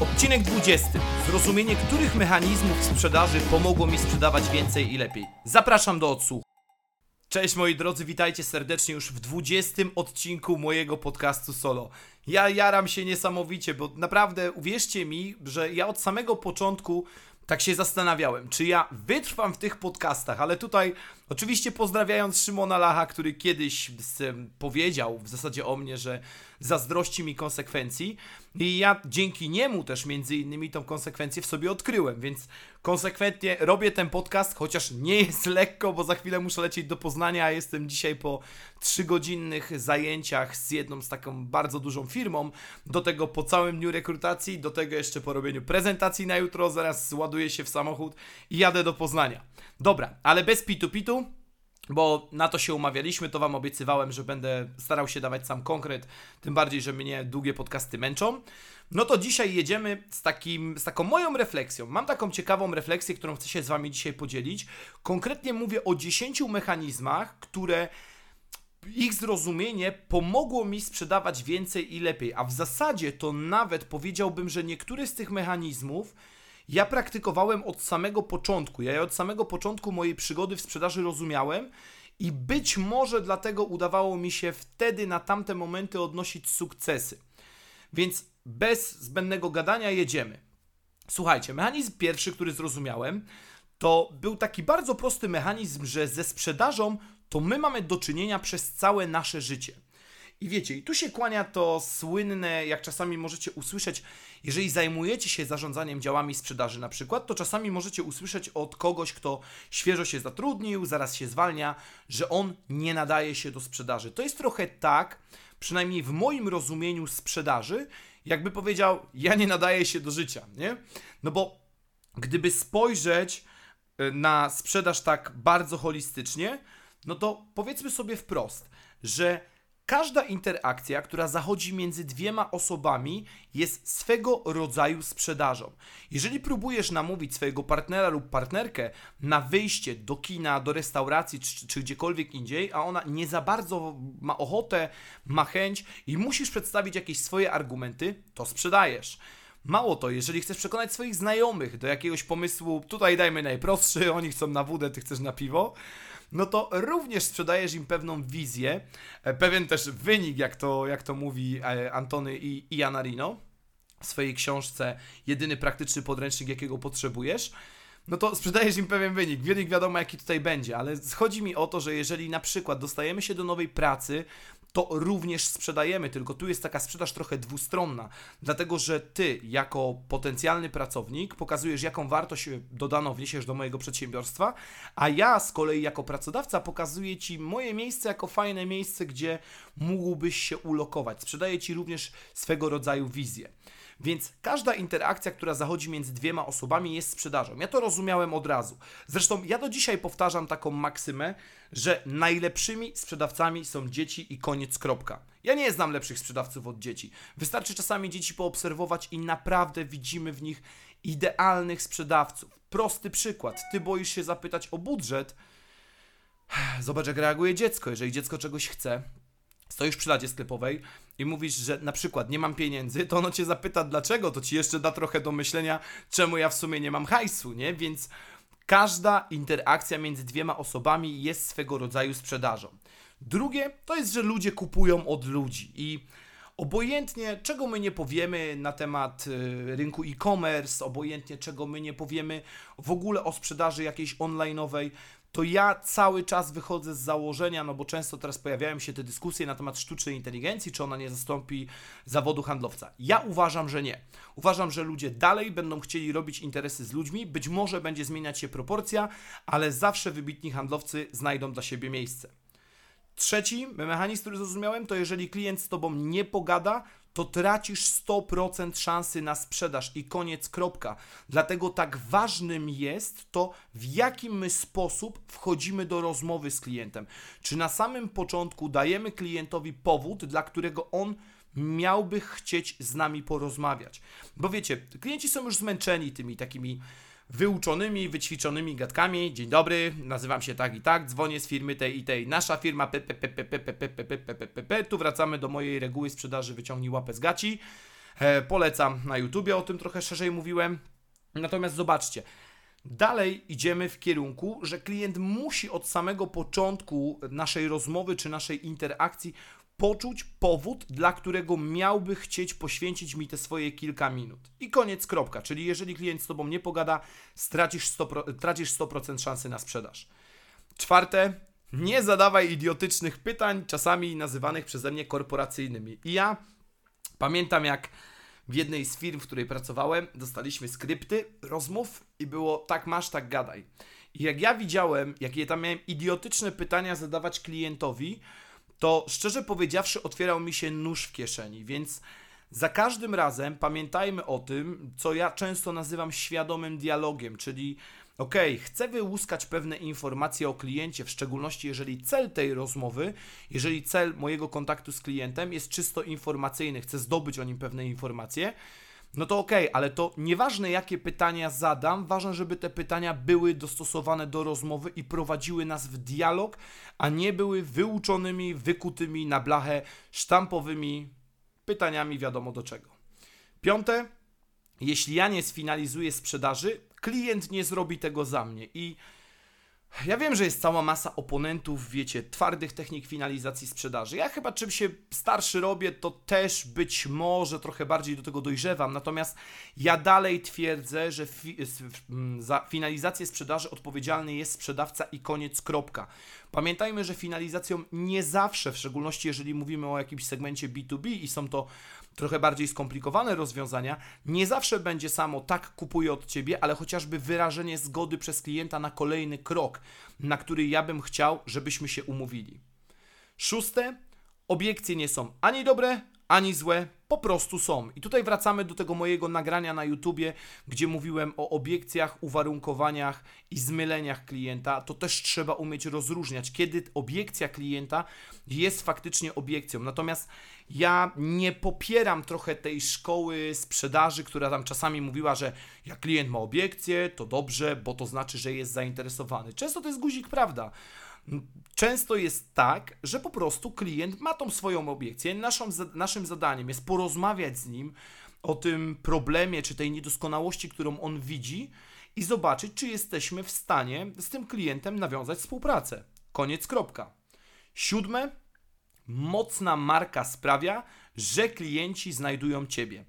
Odcinek 20. Zrozumienie, których mechanizmów sprzedaży pomogło mi sprzedawać więcej i lepiej. Zapraszam do odsłuchu. Cześć moi drodzy, witajcie serdecznie już w 20 odcinku mojego podcastu solo. Ja jaram się niesamowicie, bo naprawdę uwierzcie mi, że ja od samego początku tak się zastanawiałem, czy ja wytrwam w tych podcastach, ale tutaj oczywiście pozdrawiając Szymona Lacha, który kiedyś powiedział w zasadzie o mnie, że zazdrości mi konsekwencji i ja dzięki niemu też między innymi tą konsekwencję w sobie odkryłem, więc konsekwentnie robię ten podcast, chociaż nie jest lekko, bo za chwilę muszę lecieć do Poznania, jestem dzisiaj po trzygodzinnych zajęciach z jedną z taką bardzo dużą firmą, do tego po całym dniu rekrutacji, do tego jeszcze po robieniu prezentacji na jutro, zaraz ładuję się w samochód i jadę do Poznania. Dobra, ale bez pitu-pitu, bo na to się umawialiśmy, to Wam obiecywałem, że będę starał się dawać sam konkret, tym bardziej, że mnie długie podcasty męczą. No to dzisiaj jedziemy z, takim, z taką moją refleksją. Mam taką ciekawą refleksję, którą chcę się z Wami dzisiaj podzielić. Konkretnie mówię o 10 mechanizmach, które ich zrozumienie pomogło mi sprzedawać więcej i lepiej. A w zasadzie to nawet powiedziałbym, że niektóre z tych mechanizmów ja praktykowałem od samego początku. Ja od samego początku mojej przygody w sprzedaży rozumiałem i być może dlatego udawało mi się wtedy na tamte momenty odnosić sukcesy. Więc bez zbędnego gadania jedziemy. Słuchajcie, mechanizm pierwszy, który zrozumiałem, to był taki bardzo prosty mechanizm, że ze sprzedażą to my mamy do czynienia przez całe nasze życie. I wiecie, i tu się kłania to słynne, jak czasami możecie usłyszeć, jeżeli zajmujecie się zarządzaniem działami sprzedaży na przykład, to czasami możecie usłyszeć od kogoś, kto świeżo się zatrudnił, zaraz się zwalnia, że on nie nadaje się do sprzedaży. To jest trochę tak, przynajmniej w moim rozumieniu sprzedaży, jakby powiedział, ja nie nadaję się do życia, nie? No bo gdyby spojrzeć y, na sprzedaż tak bardzo holistycznie, no to powiedzmy sobie wprost, że Każda interakcja, która zachodzi między dwiema osobami, jest swego rodzaju sprzedażą. Jeżeli próbujesz namówić swojego partnera lub partnerkę na wyjście do kina, do restauracji czy, czy gdziekolwiek indziej, a ona nie za bardzo ma ochotę, ma chęć i musisz przedstawić jakieś swoje argumenty, to sprzedajesz. Mało to, jeżeli chcesz przekonać swoich znajomych do jakiegoś pomysłu, tutaj dajmy najprostszy, oni chcą na wódę, ty chcesz na piwo, no to również sprzedajesz im pewną wizję, e, pewien też wynik, jak to, jak to mówi e, Antony i Ianarino w swojej książce Jedyny praktyczny podręcznik, jakiego potrzebujesz no to sprzedajesz im pewien wynik. Wynik wiadomo, jaki tutaj będzie, ale chodzi mi o to, że jeżeli na przykład dostajemy się do nowej pracy, to również sprzedajemy, tylko tu jest taka sprzedaż trochę dwustronna, dlatego że ty, jako potencjalny pracownik, pokazujesz, jaką wartość dodaną wniesiesz do mojego przedsiębiorstwa, a ja z kolei, jako pracodawca, pokazuję ci moje miejsce jako fajne miejsce, gdzie mógłbyś się ulokować. Sprzedaję ci również swego rodzaju wizję. Więc każda interakcja, która zachodzi między dwiema osobami, jest sprzedażą. Ja to rozumiałem od razu. Zresztą ja do dzisiaj powtarzam taką maksymę, że najlepszymi sprzedawcami są dzieci i koniec, kropka. Ja nie znam lepszych sprzedawców od dzieci. Wystarczy czasami dzieci poobserwować i naprawdę widzimy w nich idealnych sprzedawców. Prosty przykład. Ty boisz się zapytać o budżet. Zobacz, jak reaguje dziecko. Jeżeli dziecko czegoś chce, stoisz przy ladzie sklepowej i mówisz, że na przykład nie mam pieniędzy, to ono cię zapyta dlaczego, to ci jeszcze da trochę do myślenia, czemu ja w sumie nie mam hajsu, nie? Więc każda interakcja między dwiema osobami jest swego rodzaju sprzedażą. Drugie to jest, że ludzie kupują od ludzi i obojętnie czego my nie powiemy na temat y, rynku e-commerce, obojętnie czego my nie powiemy w ogóle o sprzedaży jakiejś online'owej, to ja cały czas wychodzę z założenia, no bo często teraz pojawiają się te dyskusje na temat sztucznej inteligencji, czy ona nie zastąpi zawodu handlowca. Ja uważam, że nie. Uważam, że ludzie dalej będą chcieli robić interesy z ludźmi, być może będzie zmieniać się proporcja, ale zawsze wybitni handlowcy znajdą dla siebie miejsce. Trzeci mechanizm, który zrozumiałem, to jeżeli klient z Tobą nie pogada, to tracisz 100% szansy na sprzedaż i koniec, kropka. Dlatego tak ważnym jest to, w jakim my sposób wchodzimy do rozmowy z klientem. Czy na samym początku dajemy klientowi powód, dla którego on miałby chcieć z nami porozmawiać. Bo wiecie, klienci są już zmęczeni tymi takimi wyuczonymi, wyćwiczonymi gadkami. Dzień dobry, nazywam się tak i tak, dzwonię z firmy tej i tej. Nasza firma. Tu wracamy do mojej reguły sprzedaży wyciągnij łapę z gaci. E, polecam na YouTubie, o tym trochę szerzej mówiłem. Natomiast zobaczcie, Dalej idziemy w kierunku, że klient musi od samego początku naszej rozmowy czy naszej interakcji poczuć powód, dla którego miałby chcieć poświęcić mi te swoje kilka minut. I koniec, kropka. Czyli jeżeli klient z Tobą nie pogada, stracisz 100%, tracisz 100% szansy na sprzedaż. Czwarte, nie zadawaj idiotycznych pytań, czasami nazywanych przeze mnie korporacyjnymi. I ja pamiętam, jak w jednej z firm, w której pracowałem, dostaliśmy skrypty rozmów i było tak masz, tak gadaj. I jak ja widziałem, jakie tam miałem idiotyczne pytania zadawać klientowi, to szczerze powiedziawszy otwierał mi się nóż w kieszeni, więc za każdym razem pamiętajmy o tym, co ja często nazywam świadomym dialogiem, czyli ok, chcę wyłuskać pewne informacje o kliencie, w szczególności jeżeli cel tej rozmowy, jeżeli cel mojego kontaktu z klientem jest czysto informacyjny, chcę zdobyć o nim pewne informacje, no to okej, okay, ale to nieważne jakie pytania zadam, ważne, żeby te pytania były dostosowane do rozmowy i prowadziły nas w dialog, a nie były wyuczonymi, wykutymi na blachę sztampowymi pytaniami wiadomo do czego. Piąte, jeśli ja nie sfinalizuję sprzedaży, klient nie zrobi tego za mnie i ja wiem, że jest cała masa oponentów, wiecie, twardych technik finalizacji sprzedaży. Ja chyba czym się starszy robię, to też być może trochę bardziej do tego dojrzewam. Natomiast ja dalej twierdzę, że fi za finalizację sprzedaży odpowiedzialny jest sprzedawca i koniec, kropka. Pamiętajmy, że finalizacją nie zawsze, w szczególności jeżeli mówimy o jakimś segmencie B2B i są to trochę bardziej skomplikowane rozwiązania, nie zawsze będzie samo tak kupuję od Ciebie, ale chociażby wyrażenie zgody przez klienta na kolejny krok, na który ja bym chciał, żebyśmy się umówili. Szóste, obiekcje nie są ani dobre, ani złe, po prostu są. I tutaj wracamy do tego mojego nagrania na YouTubie, gdzie mówiłem o obiekcjach, uwarunkowaniach i zmyleniach klienta. To też trzeba umieć rozróżniać, kiedy obiekcja klienta jest faktycznie obiekcją. Natomiast ja nie popieram trochę tej szkoły sprzedaży, która tam czasami mówiła, że jak klient ma obiekcję, to dobrze, bo to znaczy, że jest zainteresowany. Często to jest guzik, prawda? Często jest tak, że po prostu klient ma tą swoją obiekcję. Naszą, naszym zadaniem jest porozmawiać z nim o tym problemie czy tej niedoskonałości, którą on widzi i zobaczyć, czy jesteśmy w stanie z tym klientem nawiązać współpracę. Koniec, kropka. Siódme, mocna marka sprawia, że klienci znajdują Ciebie.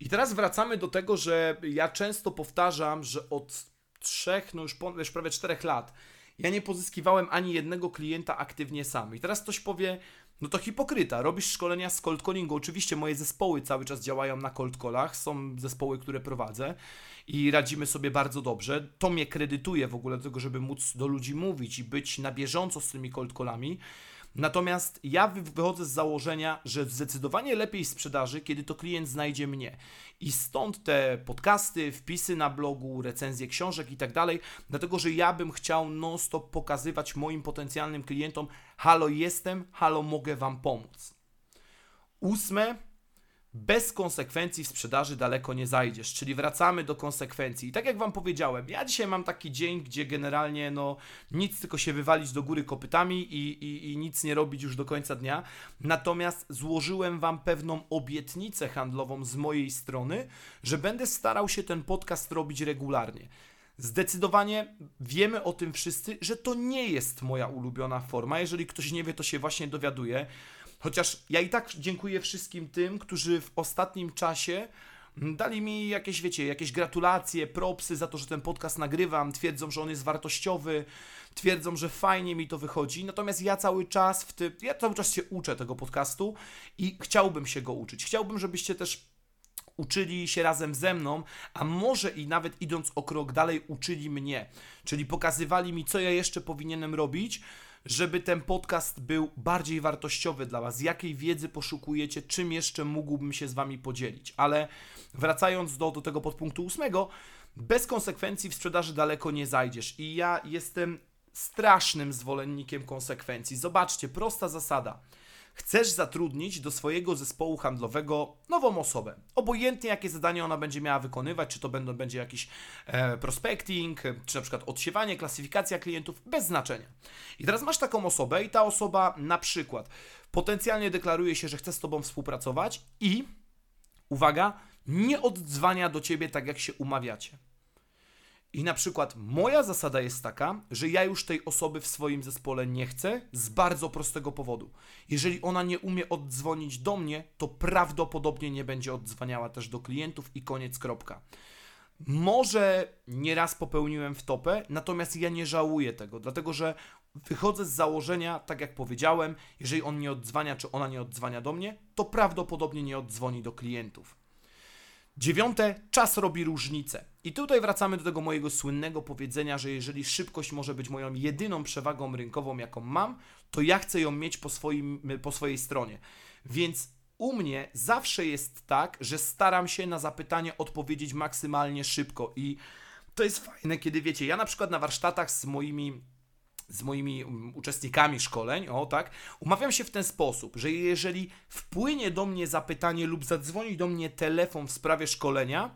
I teraz wracamy do tego, że ja często powtarzam, że od trzech, no już, już prawie czterech lat ja nie pozyskiwałem ani jednego klienta aktywnie sam. I teraz ktoś powie, no to hipokryta, robisz szkolenia z cold callingu. Oczywiście moje zespoły cały czas działają na cold callach, są zespoły, które prowadzę i radzimy sobie bardzo dobrze. To mnie kredytuje w ogóle do tego, żeby móc do ludzi mówić i być na bieżąco z tymi cold callami. Natomiast ja wychodzę z założenia, że zdecydowanie lepiej sprzedaży, kiedy to klient znajdzie mnie. I stąd te podcasty, wpisy na blogu, recenzje książek i tak dalej, dlatego że ja bym chciał non-stop pokazywać moim potencjalnym klientom: halo, jestem, halo, mogę Wam pomóc. Ósme, bez konsekwencji w sprzedaży daleko nie zajdziesz, czyli wracamy do konsekwencji. I tak jak Wam powiedziałem, ja dzisiaj mam taki dzień, gdzie generalnie no nic tylko się wywalić do góry kopytami i, i, i nic nie robić już do końca dnia. Natomiast złożyłem Wam pewną obietnicę handlową z mojej strony, że będę starał się ten podcast robić regularnie. Zdecydowanie wiemy o tym wszyscy, że to nie jest moja ulubiona forma. Jeżeli ktoś nie wie, to się właśnie dowiaduje. Chociaż ja i tak dziękuję wszystkim tym, którzy w ostatnim czasie dali mi jakieś, wiecie, jakieś gratulacje, propsy za to, że ten podcast nagrywam, twierdzą, że on jest wartościowy, twierdzą, że fajnie mi to wychodzi. Natomiast ja cały czas w tym, ja cały czas się uczę tego podcastu i chciałbym się go uczyć. Chciałbym, żebyście też uczyli się razem ze mną, a może i nawet idąc o krok dalej, uczyli mnie, czyli pokazywali mi, co ja jeszcze powinienem robić, żeby ten podcast był bardziej wartościowy dla Was, jakiej wiedzy poszukujecie, czym jeszcze mógłbym się z Wami podzielić. Ale wracając do, do tego podpunktu ósmego, bez konsekwencji w sprzedaży daleko nie zajdziesz. I ja jestem strasznym zwolennikiem konsekwencji. Zobaczcie, prosta zasada. Chcesz zatrudnić do swojego zespołu handlowego nową osobę. Obojętnie jakie zadanie ona będzie miała wykonywać, czy to będą, będzie jakiś e, prospecting, czy na przykład odsiewanie, klasyfikacja klientów, bez znaczenia. I teraz masz taką osobę i ta osoba na przykład potencjalnie deklaruje się, że chce z Tobą współpracować i, uwaga, nie oddzwania do Ciebie tak, jak się umawiacie. I na przykład moja zasada jest taka, że ja już tej osoby w swoim zespole nie chcę z bardzo prostego powodu. Jeżeli ona nie umie oddzwonić do mnie, to prawdopodobnie nie będzie oddzwaniała też do klientów i koniec kropka. Może nieraz popełniłem w topę, natomiast ja nie żałuję tego, dlatego że wychodzę z założenia, tak jak powiedziałem, jeżeli on nie oddzwania, czy ona nie oddzwania do mnie, to prawdopodobnie nie oddzwoni do klientów. Dziewiąte, czas robi różnicę. I tutaj wracamy do tego mojego słynnego powiedzenia, że jeżeli szybkość może być moją jedyną przewagą rynkową, jaką mam, to ja chcę ją mieć po, swoim, po swojej stronie. Więc u mnie zawsze jest tak, że staram się na zapytanie odpowiedzieć maksymalnie szybko. I to jest fajne, kiedy wiecie, ja na przykład na warsztatach z moimi z moimi um, uczestnikami szkoleń, o tak, umawiam się w ten sposób, że jeżeli wpłynie do mnie zapytanie lub zadzwoni do mnie telefon w sprawie szkolenia,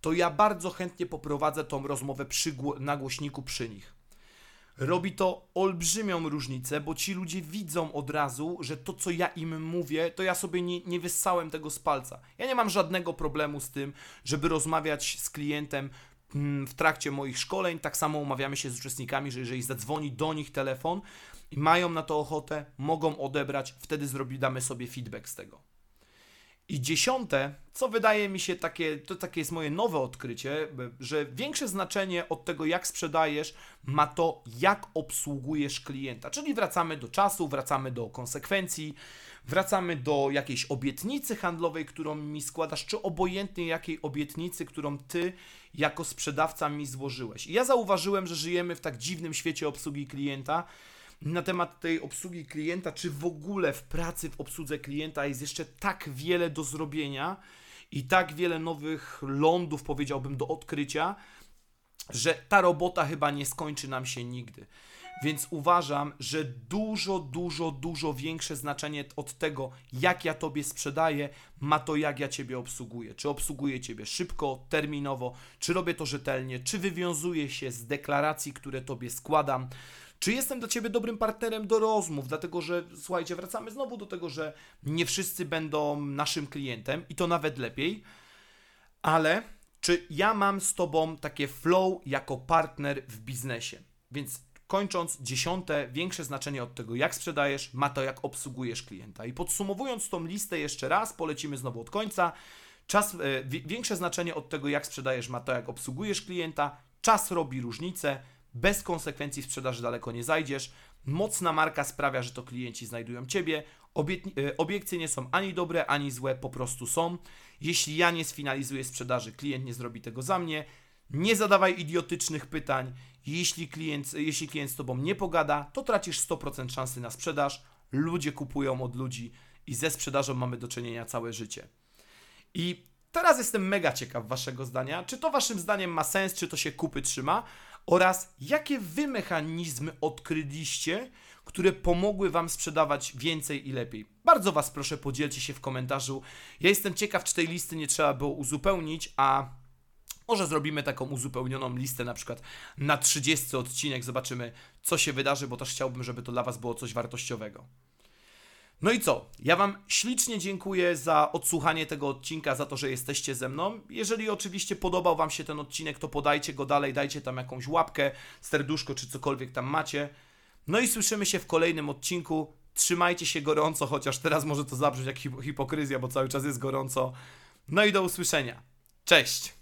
to ja bardzo chętnie poprowadzę tą rozmowę przy na głośniku przy nich. Robi to olbrzymią różnicę, bo ci ludzie widzą od razu, że to, co ja im mówię, to ja sobie nie, nie wyssałem tego z palca. Ja nie mam żadnego problemu z tym, żeby rozmawiać z klientem Mm, w trakcie moich szkoleń. Tak samo umawiamy się z uczestnikami, że jeżeli zadzwoni do nich telefon i mają na to ochotę, mogą odebrać, wtedy zrobi, damy sobie feedback z tego. I dziesiąte, co wydaje mi się takie, to takie jest moje nowe odkrycie, że większe znaczenie od tego, jak sprzedajesz, ma to, jak obsługujesz klienta. Czyli wracamy do czasu, wracamy do konsekwencji, wracamy do jakiejś obietnicy handlowej, którą mi składasz, czy obojętnie jakiej obietnicy, którą ty jako sprzedawca mi złożyłeś. I ja zauważyłem, że żyjemy w tak dziwnym świecie obsługi klienta. Na temat tej obsługi klienta, czy w ogóle w pracy w obsłudze klienta jest jeszcze tak wiele do zrobienia i tak wiele nowych lądów, powiedziałbym, do odkrycia, że ta robota chyba nie skończy nam się nigdy. Więc uważam, że dużo, dużo, dużo większe znaczenie od tego, jak ja tobie sprzedaję, ma to, jak ja ciebie obsługuję. Czy obsługuję ciebie szybko, terminowo, czy robię to rzetelnie, czy wywiązuję się z deklaracji, które tobie składam. Czy jestem dla Ciebie dobrym partnerem do rozmów? Dlatego, że słuchajcie, wracamy znowu do tego, że nie wszyscy będą naszym klientem i to nawet lepiej, ale czy ja mam z Tobą takie flow jako partner w biznesie? Więc Kończąc, dziesiąte, większe znaczenie od tego, jak sprzedajesz, ma to, jak obsługujesz klienta. I podsumowując tą listę jeszcze raz, polecimy znowu od końca. Czas, e, większe znaczenie od tego, jak sprzedajesz, ma to, jak obsługujesz klienta. Czas robi różnicę. Bez konsekwencji sprzedaży daleko nie zajdziesz. Mocna marka sprawia, że to klienci znajdują Ciebie. E, obiekcje nie są ani dobre, ani złe, po prostu są. Jeśli ja nie sfinalizuję sprzedaży, klient nie zrobi tego za mnie. Nie zadawaj idiotycznych pytań. Jeśli klient, jeśli klient z Tobą nie pogada, to tracisz 100% szansy na sprzedaż. Ludzie kupują od ludzi i ze sprzedażą mamy do czynienia całe życie. I teraz jestem mega ciekaw Waszego zdania. Czy to Waszym zdaniem ma sens, czy to się kupy trzyma? Oraz jakie Wy mechanizmy odkryliście, które pomogły Wam sprzedawać więcej i lepiej? Bardzo Was proszę, podzielcie się w komentarzu. Ja jestem ciekaw, czy tej listy nie trzeba było uzupełnić, a może zrobimy taką uzupełnioną listę, na przykład na 30 odcinek, zobaczymy, co się wydarzy, bo też chciałbym, żeby to dla Was było coś wartościowego. No i co? Ja Wam ślicznie dziękuję za odsłuchanie tego odcinka, za to, że jesteście ze mną. Jeżeli oczywiście podobał Wam się ten odcinek, to podajcie go dalej, dajcie tam jakąś łapkę, serduszko czy cokolwiek tam macie. No i słyszymy się w kolejnym odcinku. Trzymajcie się gorąco, chociaż teraz może to zabrzmieć jak hipokryzja, bo cały czas jest gorąco. No i do usłyszenia. Cześć!